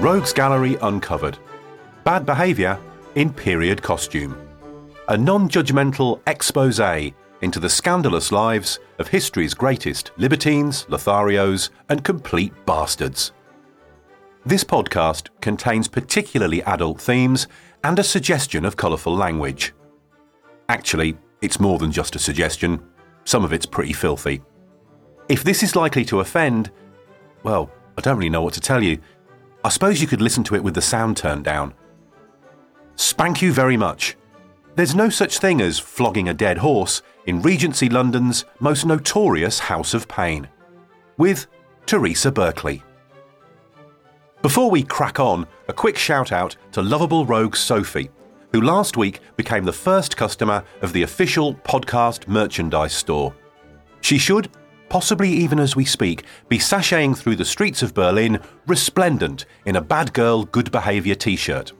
Rogues Gallery Uncovered Bad Behaviour in Period Costume. A non judgmental expose into the scandalous lives of history's greatest libertines, Lotharios, and complete bastards. This podcast contains particularly adult themes and a suggestion of colourful language. Actually, it's more than just a suggestion, some of it's pretty filthy. If this is likely to offend, well, I don't really know what to tell you. I suppose you could listen to it with the sound turned down. Spank you very much. There's no such thing as flogging a dead horse in Regency London's most notorious House of Pain. With Teresa Berkley. Before we crack on, a quick shout out to lovable rogue Sophie, who last week became the first customer of the official podcast merchandise store. She should, possibly even as we speak, be sashaying through the streets of Berlin resplendent in a Bad Girl Good Behaviour t shirt,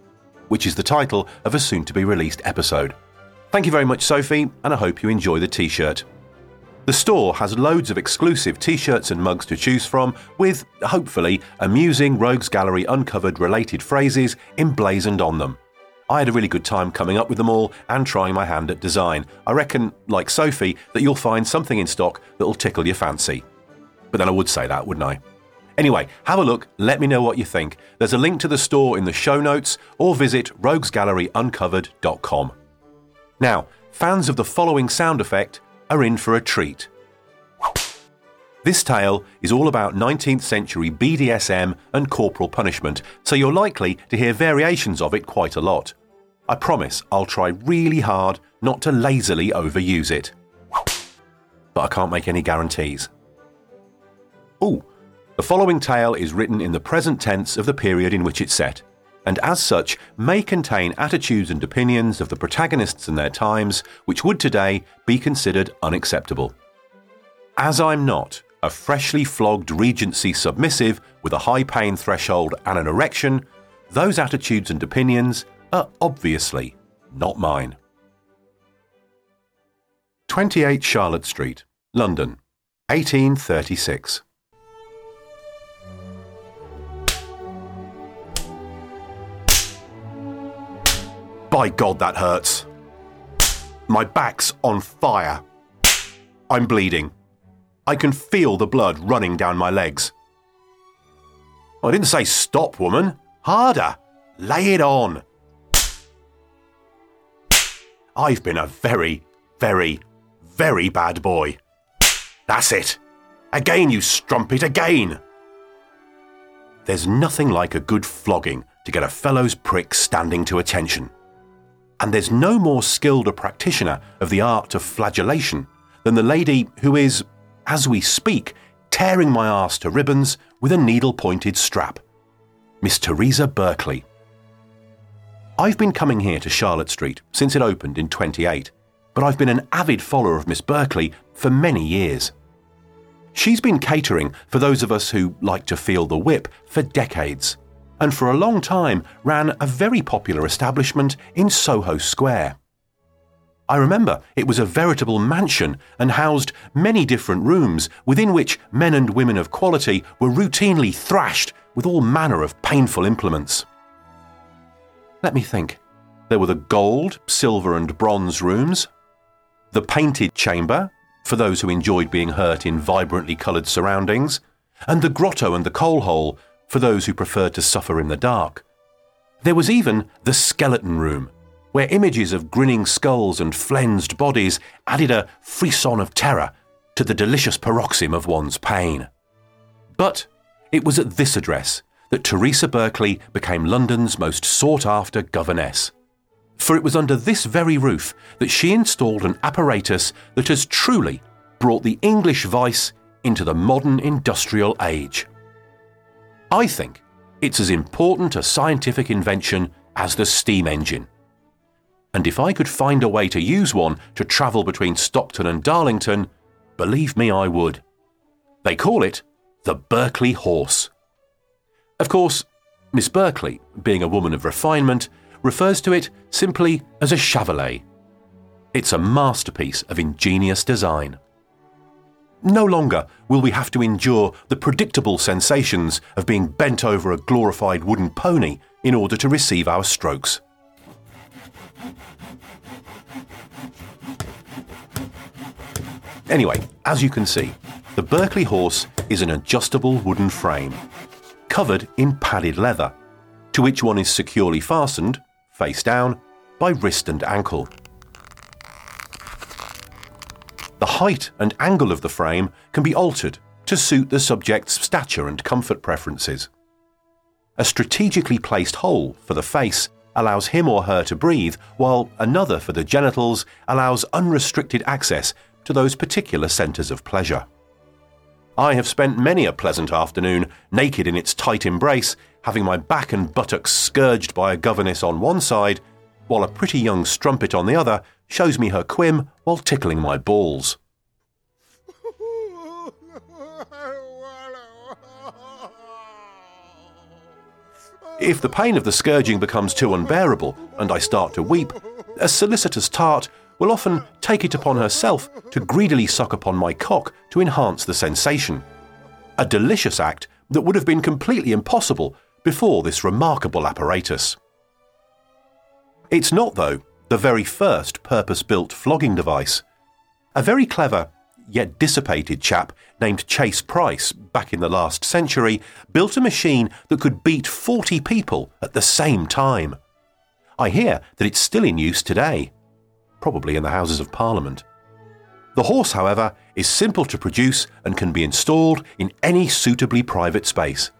which is the title of a soon to be released episode. Thank you very much, Sophie, and I hope you enjoy the t shirt. The store has loads of exclusive t shirts and mugs to choose from, with, hopefully, amusing Rogues Gallery uncovered related phrases emblazoned on them. I had a really good time coming up with them all and trying my hand at design. I reckon, like Sophie, that you'll find something in stock that'll tickle your fancy. But then I would say that, wouldn't I? Anyway, have a look, let me know what you think. There's a link to the store in the show notes or visit roguesgalleryuncovered.com. Now, fans of the following sound effect are in for a treat. This tale is all about 19th century BDSM and corporal punishment, so you're likely to hear variations of it quite a lot. I promise I'll try really hard not to lazily overuse it. But I can't make any guarantees. Ooh, the following tale is written in the present tense of the period in which it's set, and as such may contain attitudes and opinions of the protagonists and their times which would today be considered unacceptable. As I'm not a freshly flogged Regency submissive with a high pain threshold and an erection, those attitudes and opinions are obviously not mine. 28 Charlotte Street, London, 1836. By God, that hurts. My back's on fire. I'm bleeding. I can feel the blood running down my legs. I didn't say stop, woman. Harder. Lay it on. I've been a very, very, very bad boy. That's it. Again, you strumpet, again. There's nothing like a good flogging to get a fellow's prick standing to attention and there's no more skilled a practitioner of the art of flagellation than the lady who is, as we speak, tearing my arse to ribbons with a needle pointed strap. Miss Teresa Berkley. I've been coming here to Charlotte Street since it opened in 28, but I've been an avid follower of Miss Berkley for many years. She's been catering for those of us who like to feel the whip for decades and for a long time ran a very popular establishment in Soho Square. I remember it was a veritable mansion and housed many different rooms within which men and women of quality were routinely thrashed with all manner of painful implements. Let me think. There were the gold, silver, and bronze rooms, the painted chamber, for those who enjoyed being hurt in vibrantly coloured surroundings, and the grotto and the coal hole, for those who preferred to suffer in the dark. There was even the skeleton room, where images of grinning skulls and flensed bodies added a frisson of terror to the delicious paroxysm of one's pain. But it was at this address that Teresa Berkley became London's most sought after governess. For it was under this very roof that she installed an apparatus that has truly brought the English vice into the modern industrial age. I think it's as important a scientific invention as the steam engine. And if I could find a way to use one to travel between Stockton and Darlington, believe me, I would. They call it the Berkley Horse. Of course, Miss Berkley, being a woman of refinement, refers to it simply as a Chevalet. It's a masterpiece of ingenious design. No longer will we have to endure the predictable sensations of being bent over a glorified wooden pony in order to receive our strokes. Anyway, as you can see, the Berkley horse is an adjustable wooden frame, covered in padded leather, to which one is securely fastened, face down, by wrist and ankle. The height and angle of the frame can be altered to suit the subject's stature and comfort preferences. A strategically placed hole for the face allows him or her to breathe, while another for the genitals allows unrestricted access to those particular centres of pleasure. I have spent many a pleasant afternoon naked in its tight embrace, having my back and buttocks scourged by a governess on one side, while a pretty young strumpet on the other shows me her quim while tickling my balls. If the pain of the scourging becomes too unbearable and I start to weep, a solicitous tart will often take it upon herself to greedily suck upon my cock to enhance the sensation. A delicious act that would have been completely impossible before this remarkable apparatus. It's not, though, the very first purpose built flogging device. A very clever, yet dissipated chap named Chase Price back in the last century built a machine that could beat 40 people at the same time. I hear that it's still in use today, probably in the Houses of Parliament. The horse, however, is simple to produce and can be installed in any suitably private space.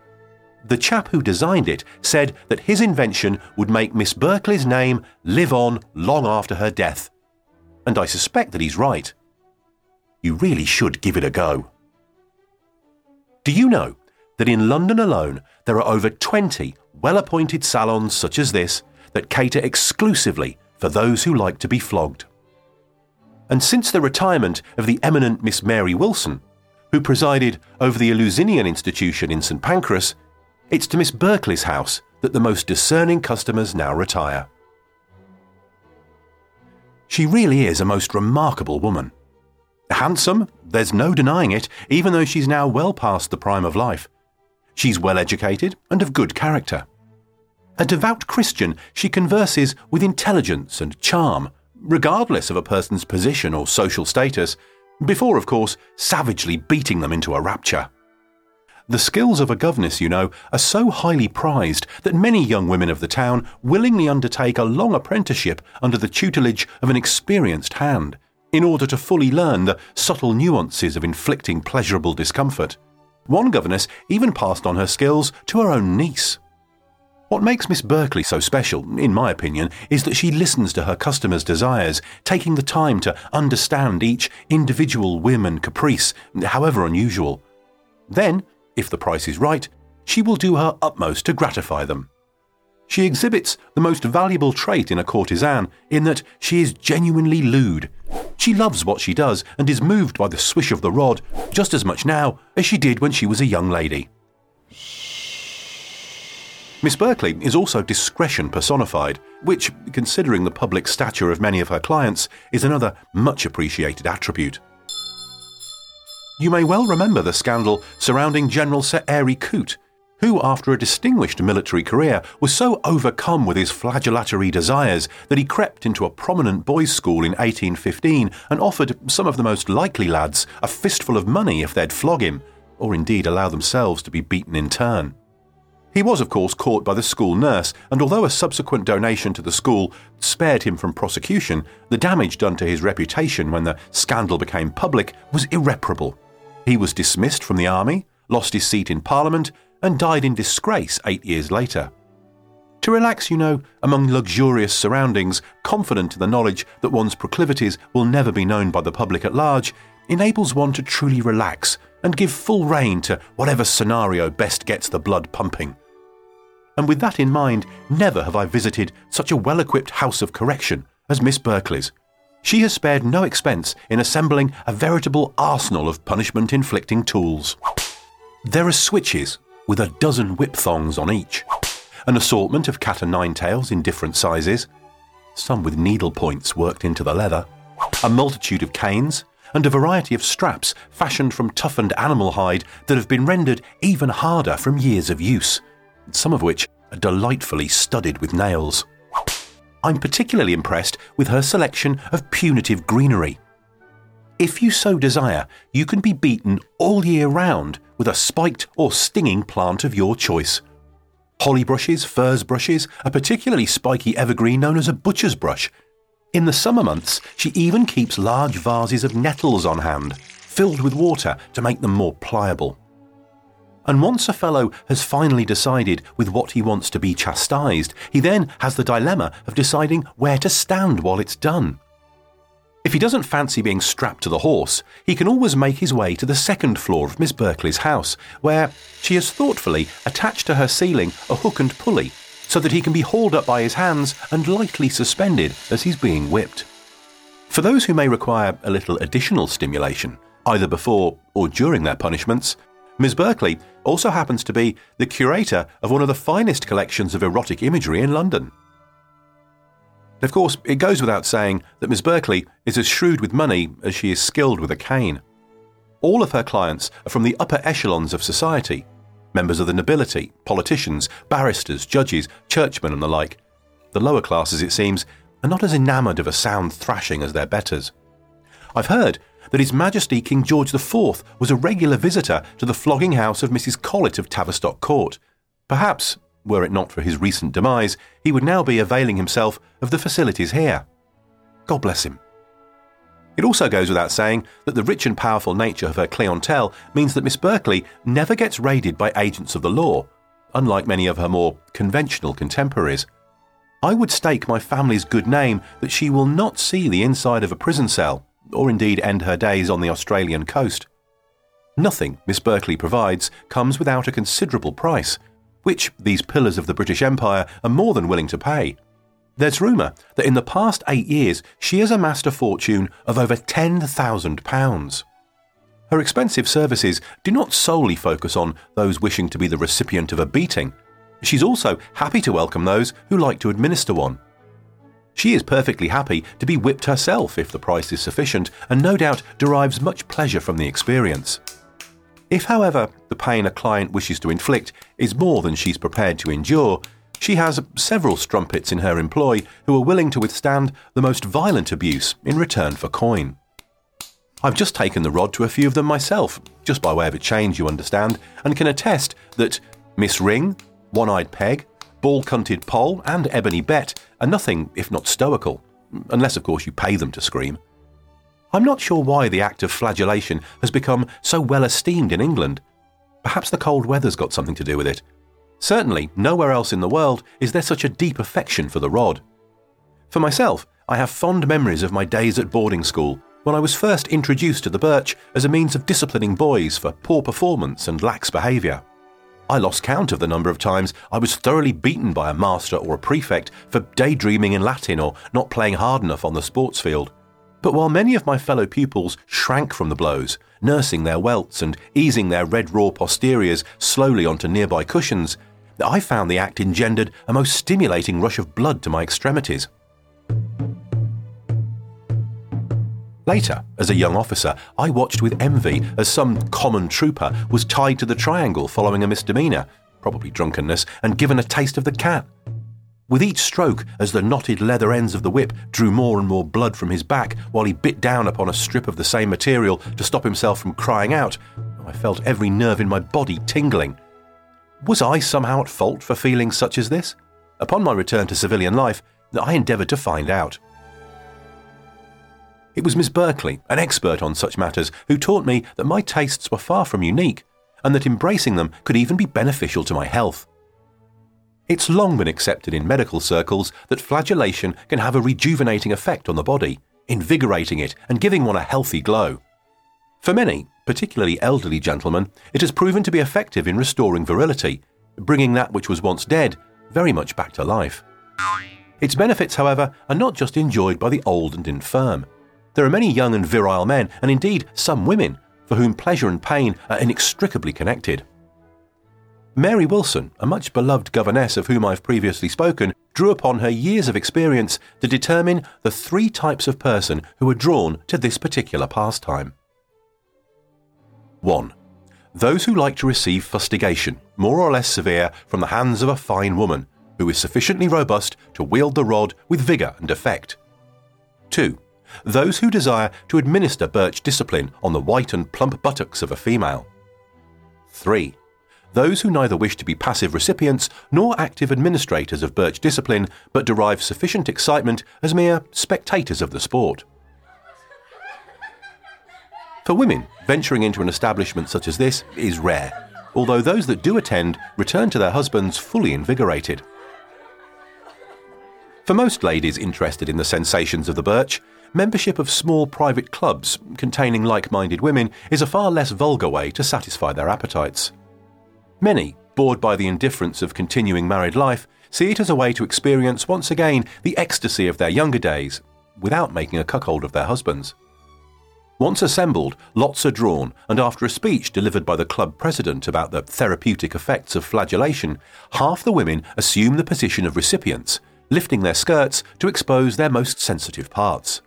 The chap who designed it said that his invention would make Miss Berkley's name live on long after her death. And I suspect that he's right. You really should give it a go. Do you know that in London alone there are over 20 well appointed salons such as this that cater exclusively for those who like to be flogged? And since the retirement of the eminent Miss Mary Wilson, who presided over the Eleusinian Institution in St Pancras, it's to Miss Berkley's house that the most discerning customers now retire. She really is a most remarkable woman. Handsome, there's no denying it, even though she's now well past the prime of life. She's well educated and of good character. A devout Christian, she converses with intelligence and charm, regardless of a person's position or social status, before, of course, savagely beating them into a rapture. The skills of a governess, you know, are so highly prized that many young women of the town willingly undertake a long apprenticeship under the tutelage of an experienced hand, in order to fully learn the subtle nuances of inflicting pleasurable discomfort. One governess even passed on her skills to her own niece. What makes Miss Berkley so special, in my opinion, is that she listens to her customers' desires, taking the time to understand each individual whim and caprice, however unusual. Then, if the price is right, she will do her utmost to gratify them. She exhibits the most valuable trait in a courtesan in that she is genuinely lewd. She loves what she does and is moved by the swish of the rod just as much now as she did when she was a young lady. Miss Berkley is also discretion personified, which, considering the public stature of many of her clients, is another much appreciated attribute. You may well remember the scandal surrounding General Sir Eyre Coote, who, after a distinguished military career, was so overcome with his flagellatory desires that he crept into a prominent boys' school in 1815 and offered some of the most likely lads a fistful of money if they'd flog him, or indeed allow themselves to be beaten in turn. He was, of course, caught by the school nurse, and although a subsequent donation to the school spared him from prosecution, the damage done to his reputation when the scandal became public was irreparable. He was dismissed from the army, lost his seat in Parliament, and died in disgrace eight years later. To relax, you know, among luxurious surroundings, confident in the knowledge that one's proclivities will never be known by the public at large, enables one to truly relax and give full rein to whatever scenario best gets the blood pumping. And with that in mind, never have I visited such a well equipped house of correction as Miss Berkley's. She has spared no expense in assembling a veritable arsenal of punishment inflicting tools. There are switches with a dozen whip thongs on each, an assortment of cat o' nine tails in different sizes, some with needle points worked into the leather, a multitude of canes, and a variety of straps fashioned from toughened animal hide that have been rendered even harder from years of use, some of which are delightfully studded with nails. I'm particularly impressed with her selection of punitive greenery. If you so desire, you can be beaten all year round with a spiked or stinging plant of your choice. Holly brushes, furze brushes, a particularly spiky evergreen known as a butcher's brush. In the summer months, she even keeps large vases of nettles on hand, filled with water to make them more pliable. And once a fellow has finally decided with what he wants to be chastised, he then has the dilemma of deciding where to stand while it's done. If he doesn't fancy being strapped to the horse, he can always make his way to the second floor of Miss Berkley's house, where she has thoughtfully attached to her ceiling a hook and pulley so that he can be hauled up by his hands and lightly suspended as he's being whipped. For those who may require a little additional stimulation, either before or during their punishments, Miss Berkley also happens to be the curator of one of the finest collections of erotic imagery in London. Of course, it goes without saying that Miss Berkley is as shrewd with money as she is skilled with a cane. All of her clients are from the upper echelons of society members of the nobility, politicians, barristers, judges, churchmen, and the like. The lower classes, it seems, are not as enamoured of a sound thrashing as their betters. I've heard that His Majesty King George IV was a regular visitor to the flogging house of Mrs. Collett of Tavistock Court. Perhaps were it not for his recent demise, he would now be availing himself of the facilities here. God bless him. It also goes without saying that the rich and powerful nature of her clientele means that Miss Berkley never gets raided by agents of the law, unlike many of her more conventional contemporaries. I would stake my family's good name that she will not see the inside of a prison cell, or indeed end her days on the Australian coast. Nothing Miss Berkley provides comes without a considerable price, which these pillars of the British Empire are more than willing to pay. There's rumour that in the past eight years she has amassed a fortune of over £10,000. Her expensive services do not solely focus on those wishing to be the recipient of a beating. She's also happy to welcome those who like to administer one. She is perfectly happy to be whipped herself if the price is sufficient, and no doubt derives much pleasure from the experience. If, however, the pain a client wishes to inflict is more than she's prepared to endure, she has several strumpets in her employ who are willing to withstand the most violent abuse in return for coin. I've just taken the rod to a few of them myself, just by way of a change, you understand, and can attest that Miss Ring, One Eyed Peg, Ball Cunted Poll, and Ebony Bet are nothing if not stoical, unless, of course, you pay them to scream. I'm not sure why the act of flagellation has become so well esteemed in England. Perhaps the cold weather's got something to do with it. Certainly, nowhere else in the world is there such a deep affection for the rod. For myself, I have fond memories of my days at boarding school when I was first introduced to the birch as a means of disciplining boys for poor performance and lax behaviour. I lost count of the number of times I was thoroughly beaten by a master or a prefect for daydreaming in Latin or not playing hard enough on the sports field. But while many of my fellow pupils shrank from the blows, nursing their welts and easing their red raw posteriors slowly onto nearby cushions, I found the act engendered a most stimulating rush of blood to my extremities. Later, as a young officer, I watched with envy as some common trooper was tied to the triangle following a misdemeanour, probably drunkenness, and given a taste of the cat. With each stroke, as the knotted leather ends of the whip drew more and more blood from his back while he bit down upon a strip of the same material to stop himself from crying out, I felt every nerve in my body tingling. Was I somehow at fault for feelings such as this? Upon my return to civilian life, I endeavoured to find out. It was Miss Berkley, an expert on such matters, who taught me that my tastes were far from unique, and that embracing them could even be beneficial to my health. It's long been accepted in medical circles that flagellation can have a rejuvenating effect on the body, invigorating it and giving one a healthy glow. For many, particularly elderly gentlemen, it has proven to be effective in restoring virility, bringing that which was once dead very much back to life. Its benefits, however, are not just enjoyed by the old and infirm. There are many young and virile men, and indeed some women, for whom pleasure and pain are inextricably connected. Mary Wilson, a much beloved governess of whom I've previously spoken, drew upon her years of experience to determine the three types of person who are drawn to this particular pastime. 1. Those who like to receive fustigation, more or less severe, from the hands of a fine woman, who is sufficiently robust to wield the rod with vigour and effect. 2. Those who desire to administer birch discipline on the white and plump buttocks of a female. 3 those who neither wish to be passive recipients nor active administrators of birch discipline, but derive sufficient excitement as mere spectators of the sport. For women, venturing into an establishment such as this is rare, although those that do attend return to their husbands fully invigorated. For most ladies interested in the sensations of the birch, membership of small private clubs containing like minded women is a far less vulgar way to satisfy their appetites. Many, bored by the indifference of continuing married life, see it as a way to experience once again the ecstasy of their younger days without making a cuckold of their husbands. Once assembled, lots are drawn, and after a speech delivered by the club president about the therapeutic effects of flagellation, half the women assume the position of recipients, lifting their skirts to expose their most sensitive parts.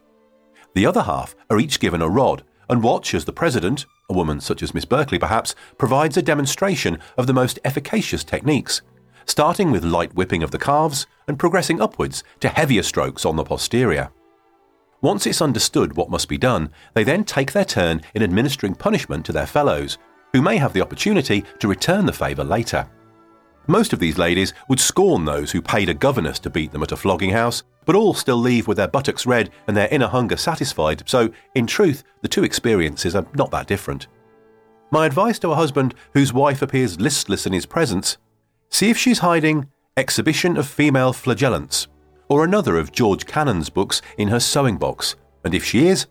The other half are each given a rod and watch as the president, a woman such as Miss Berkley perhaps, provides a demonstration of the most efficacious techniques, starting with light whipping of the calves and progressing upwards to heavier strokes on the posterior. Once it's understood what must be done, they then take their turn in administering punishment to their fellows, who may have the opportunity to return the favour later. Most of these ladies would scorn those who paid a governess to beat them at a flogging house, but all still leave with their buttocks red and their inner hunger satisfied, so, in truth, the two experiences are not that different. My advice to a husband whose wife appears listless in his presence see if she's hiding Exhibition of Female Flagellants, or another of George Cannon's books in her sewing box, and if she is,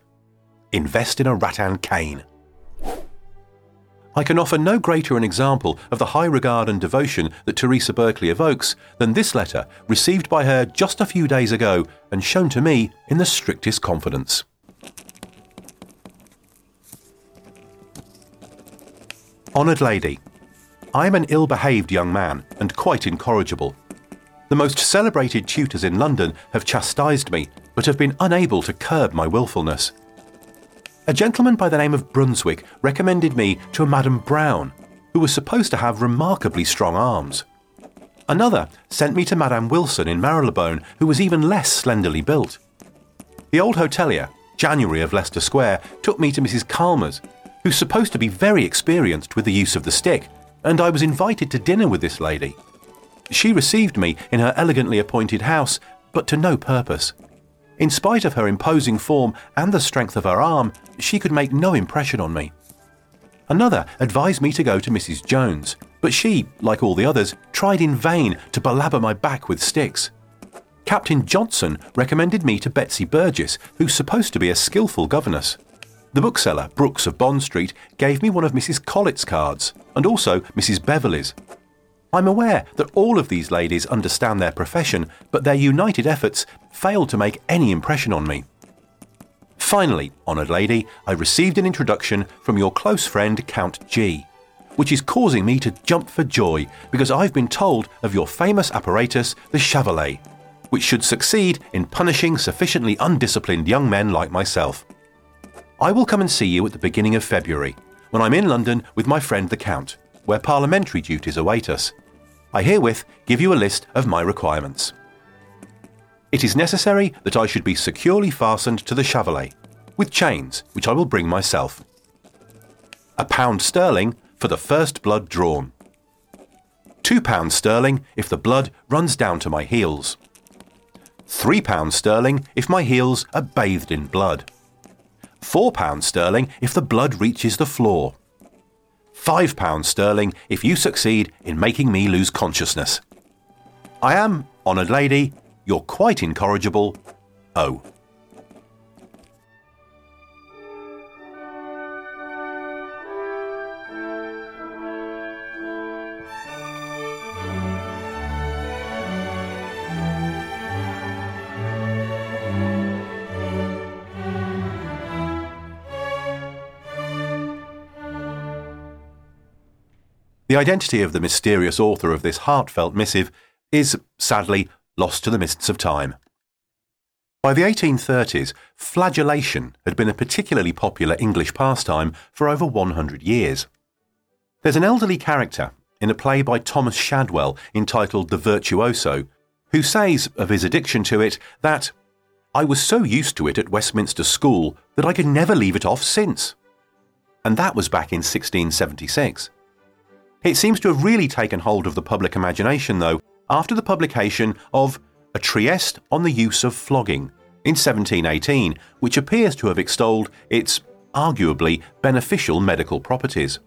invest in a rattan cane. I can offer no greater an example of the high regard and devotion that Teresa Berkley evokes than this letter received by her just a few days ago and shown to me in the strictest confidence. Honoured Lady, I am an ill behaved young man and quite incorrigible. The most celebrated tutors in London have chastised me, but have been unable to curb my wilfulness. A gentleman by the name of Brunswick recommended me to a Madame Brown, who was supposed to have remarkably strong arms. Another sent me to Madame Wilson in Marylebone, who was even less slenderly built. The old hotelier, January of Leicester Square, took me to Mrs. Calmer's, who's supposed to be very experienced with the use of the stick, and I was invited to dinner with this lady. She received me in her elegantly appointed house, but to no purpose. In spite of her imposing form and the strength of her arm, she could make no impression on me. Another advised me to go to Mrs. Jones, but she, like all the others, tried in vain to belabor my back with sticks. Captain Johnson recommended me to Betsy Burgess, who's supposed to be a skilful governess. The bookseller, Brooks of Bond Street, gave me one of Mrs. Collett's cards, and also Mrs. Beverley's. I'm aware that all of these ladies understand their profession, but their united efforts failed to make any impression on me. Finally, honoured lady, I received an introduction from your close friend Count G, which is causing me to jump for joy because I've been told of your famous apparatus, the Chevalet, which should succeed in punishing sufficiently undisciplined young men like myself. I will come and see you at the beginning of February, when I'm in London with my friend the Count, where parliamentary duties await us. I herewith give you a list of my requirements. It is necessary that I should be securely fastened to the Chevalet, with chains, which I will bring myself. A pound sterling for the first blood drawn. Two pounds sterling if the blood runs down to my heels. Three pounds sterling if my heels are bathed in blood. Four pounds sterling if the blood reaches the floor. £5 sterling if you succeed in making me lose consciousness. I am, honoured lady, your quite incorrigible O. The identity of the mysterious author of this heartfelt missive is, sadly, lost to the mists of time. By the 1830s, flagellation had been a particularly popular English pastime for over 100 years. There's an elderly character in a play by Thomas Shadwell entitled The Virtuoso, who says of his addiction to it that I was so used to it at Westminster School that I could never leave it off since. And that was back in 1676. It seems to have really taken hold of the public imagination, though, after the publication of A Treatise on the Use of Flogging in 1718, which appears to have extolled its arguably beneficial medical properties.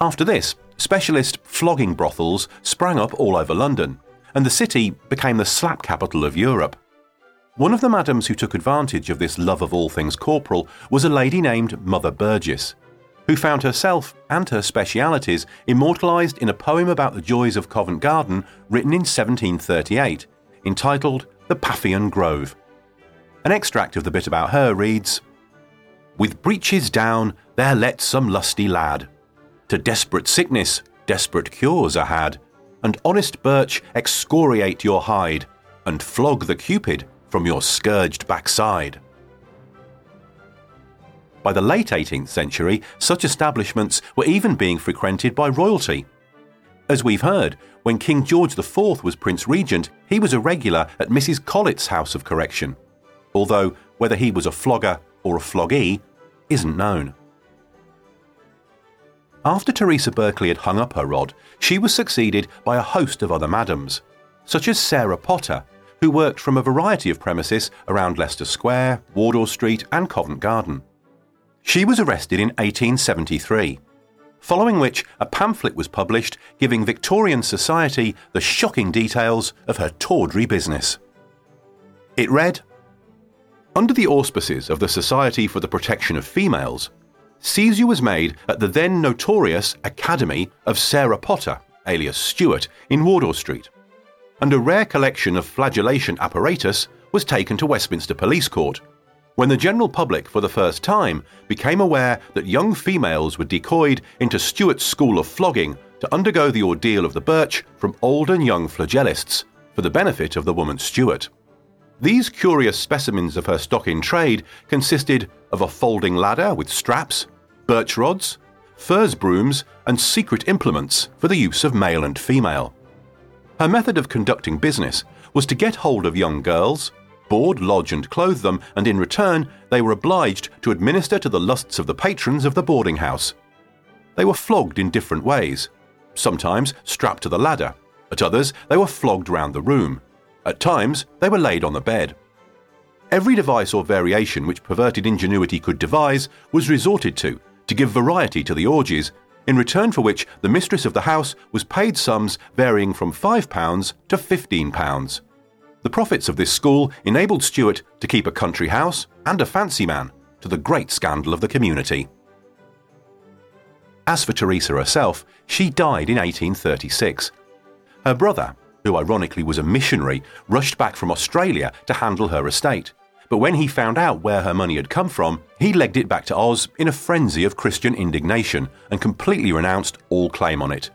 After this, specialist flogging brothels sprang up all over London, and the city became the slap capital of Europe. One of the madams who took advantage of this love of all things corporal was a lady named Mother Burgess, who found herself and her specialities immortalised in a poem about the joys of Covent Garden written in 1738, entitled The Paphian Grove. An extract of the bit about her reads With breeches down, there let some lusty lad to desperate sickness, desperate cures are had, and honest birch excoriate your hide, and flog the cupid from your scourged backside. By the late 18th century, such establishments were even being frequented by royalty. As we've heard, when King George IV was Prince Regent, he was a regular at Mrs. Collett's House of Correction, although whether he was a flogger or a floggee isn't known. After Teresa Berkley had hung up her rod, she was succeeded by a host of other madams, such as Sarah Potter, who worked from a variety of premises around Leicester Square, Wardour Street, and Covent Garden. She was arrested in 1873, following which a pamphlet was published giving Victorian society the shocking details of her tawdry business. It read Under the auspices of the Society for the Protection of Females, Seizure was made at the then notorious Academy of Sarah Potter, alias Stewart, in Wardour Street, and a rare collection of flagellation apparatus was taken to Westminster Police Court, when the general public for the first time became aware that young females were decoyed into Stewart's school of flogging to undergo the ordeal of the birch from old and young flagellists for the benefit of the woman Stuart. These curious specimens of her stock in trade consisted of a folding ladder with straps, birch rods, furze brooms, and secret implements for the use of male and female. Her method of conducting business was to get hold of young girls, board, lodge, and clothe them, and in return, they were obliged to administer to the lusts of the patrons of the boarding house. They were flogged in different ways. Sometimes strapped to the ladder, at others, they were flogged round the room. At times, they were laid on the bed. Every device or variation which perverted ingenuity could devise was resorted to to give variety to the orgies, in return for which the mistress of the house was paid sums varying from £5 to £15. The profits of this school enabled Stewart to keep a country house and a fancy man, to the great scandal of the community. As for Teresa herself, she died in 1836. Her brother, who ironically was a missionary, rushed back from Australia to handle her estate. But when he found out where her money had come from, he legged it back to Oz in a frenzy of Christian indignation and completely renounced all claim on it.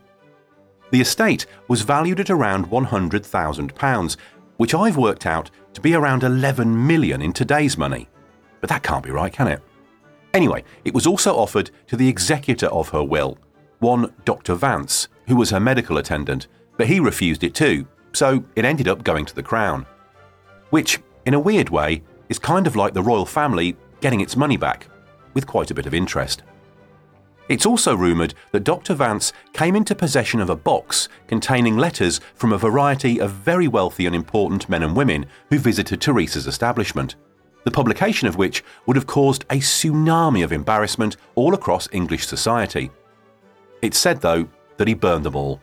The estate was valued at around £100,000, which I've worked out to be around 11 million in today's money. But that can't be right, can it? Anyway, it was also offered to the executor of her will, one Dr. Vance, who was her medical attendant, but he refused it too, so it ended up going to the Crown. Which, in a weird way, is kind of like the royal family getting its money back, with quite a bit of interest. It's also rumoured that Dr. Vance came into possession of a box containing letters from a variety of very wealthy and important men and women who visited Teresa's establishment, the publication of which would have caused a tsunami of embarrassment all across English society. It's said, though, that he burned them all.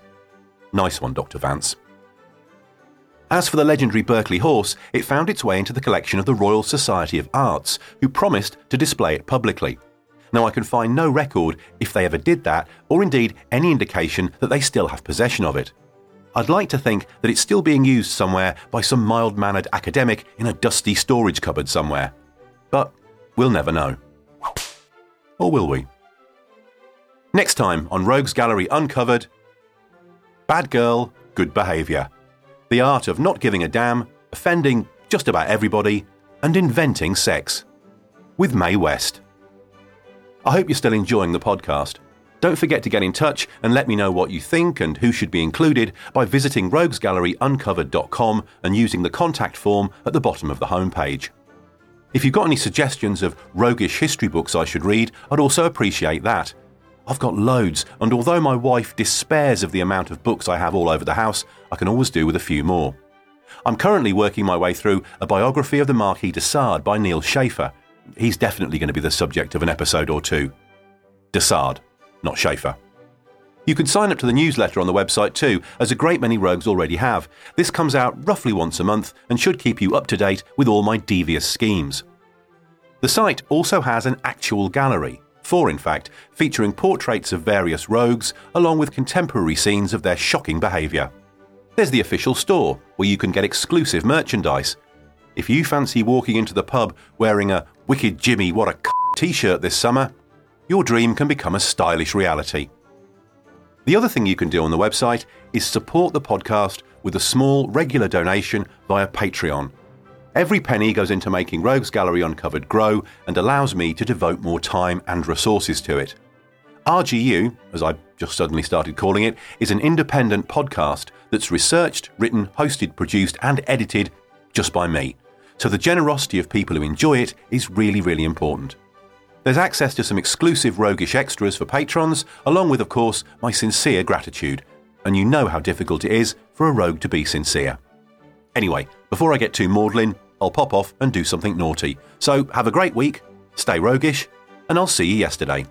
Nice one, Dr. Vance. As for the legendary Berkley horse, it found its way into the collection of the Royal Society of Arts, who promised to display it publicly. Now, I can find no record if they ever did that, or indeed any indication that they still have possession of it. I'd like to think that it's still being used somewhere by some mild mannered academic in a dusty storage cupboard somewhere. But we'll never know. Or will we? Next time on Rogues Gallery Uncovered, Bad Girl, Good Behaviour. The art of not giving a damn, offending just about everybody, and inventing sex. With Mae West. I hope you're still enjoying the podcast. Don't forget to get in touch and let me know what you think and who should be included by visiting roguesgalleryuncovered.com and using the contact form at the bottom of the homepage. If you've got any suggestions of roguish history books I should read, I'd also appreciate that. I've got loads, and although my wife despairs of the amount of books I have all over the house, I can always do with a few more. I'm currently working my way through a biography of the Marquis de Sade by Neil Schaeffer. He's definitely going to be the subject of an episode or two. De Sade, not Schaeffer. You can sign up to the newsletter on the website too, as a great many rogues already have. This comes out roughly once a month and should keep you up to date with all my devious schemes. The site also has an actual gallery, four in fact, featuring portraits of various rogues along with contemporary scenes of their shocking behaviour. There's the official store, where you can get exclusive merchandise. If you fancy walking into the pub wearing a Wicked Jimmy What a c t shirt this summer, your dream can become a stylish reality. The other thing you can do on the website is support the podcast with a small regular donation via Patreon. Every penny goes into making Rogues Gallery Uncovered grow and allows me to devote more time and resources to it. RGU, as I just suddenly started calling it, is an independent podcast that's researched, written, hosted, produced, and edited just by me. So the generosity of people who enjoy it is really, really important. There's access to some exclusive roguish extras for patrons, along with, of course, my sincere gratitude. And you know how difficult it is for a rogue to be sincere. Anyway, before I get too maudlin, I'll pop off and do something naughty. So have a great week, stay roguish, and I'll see you yesterday.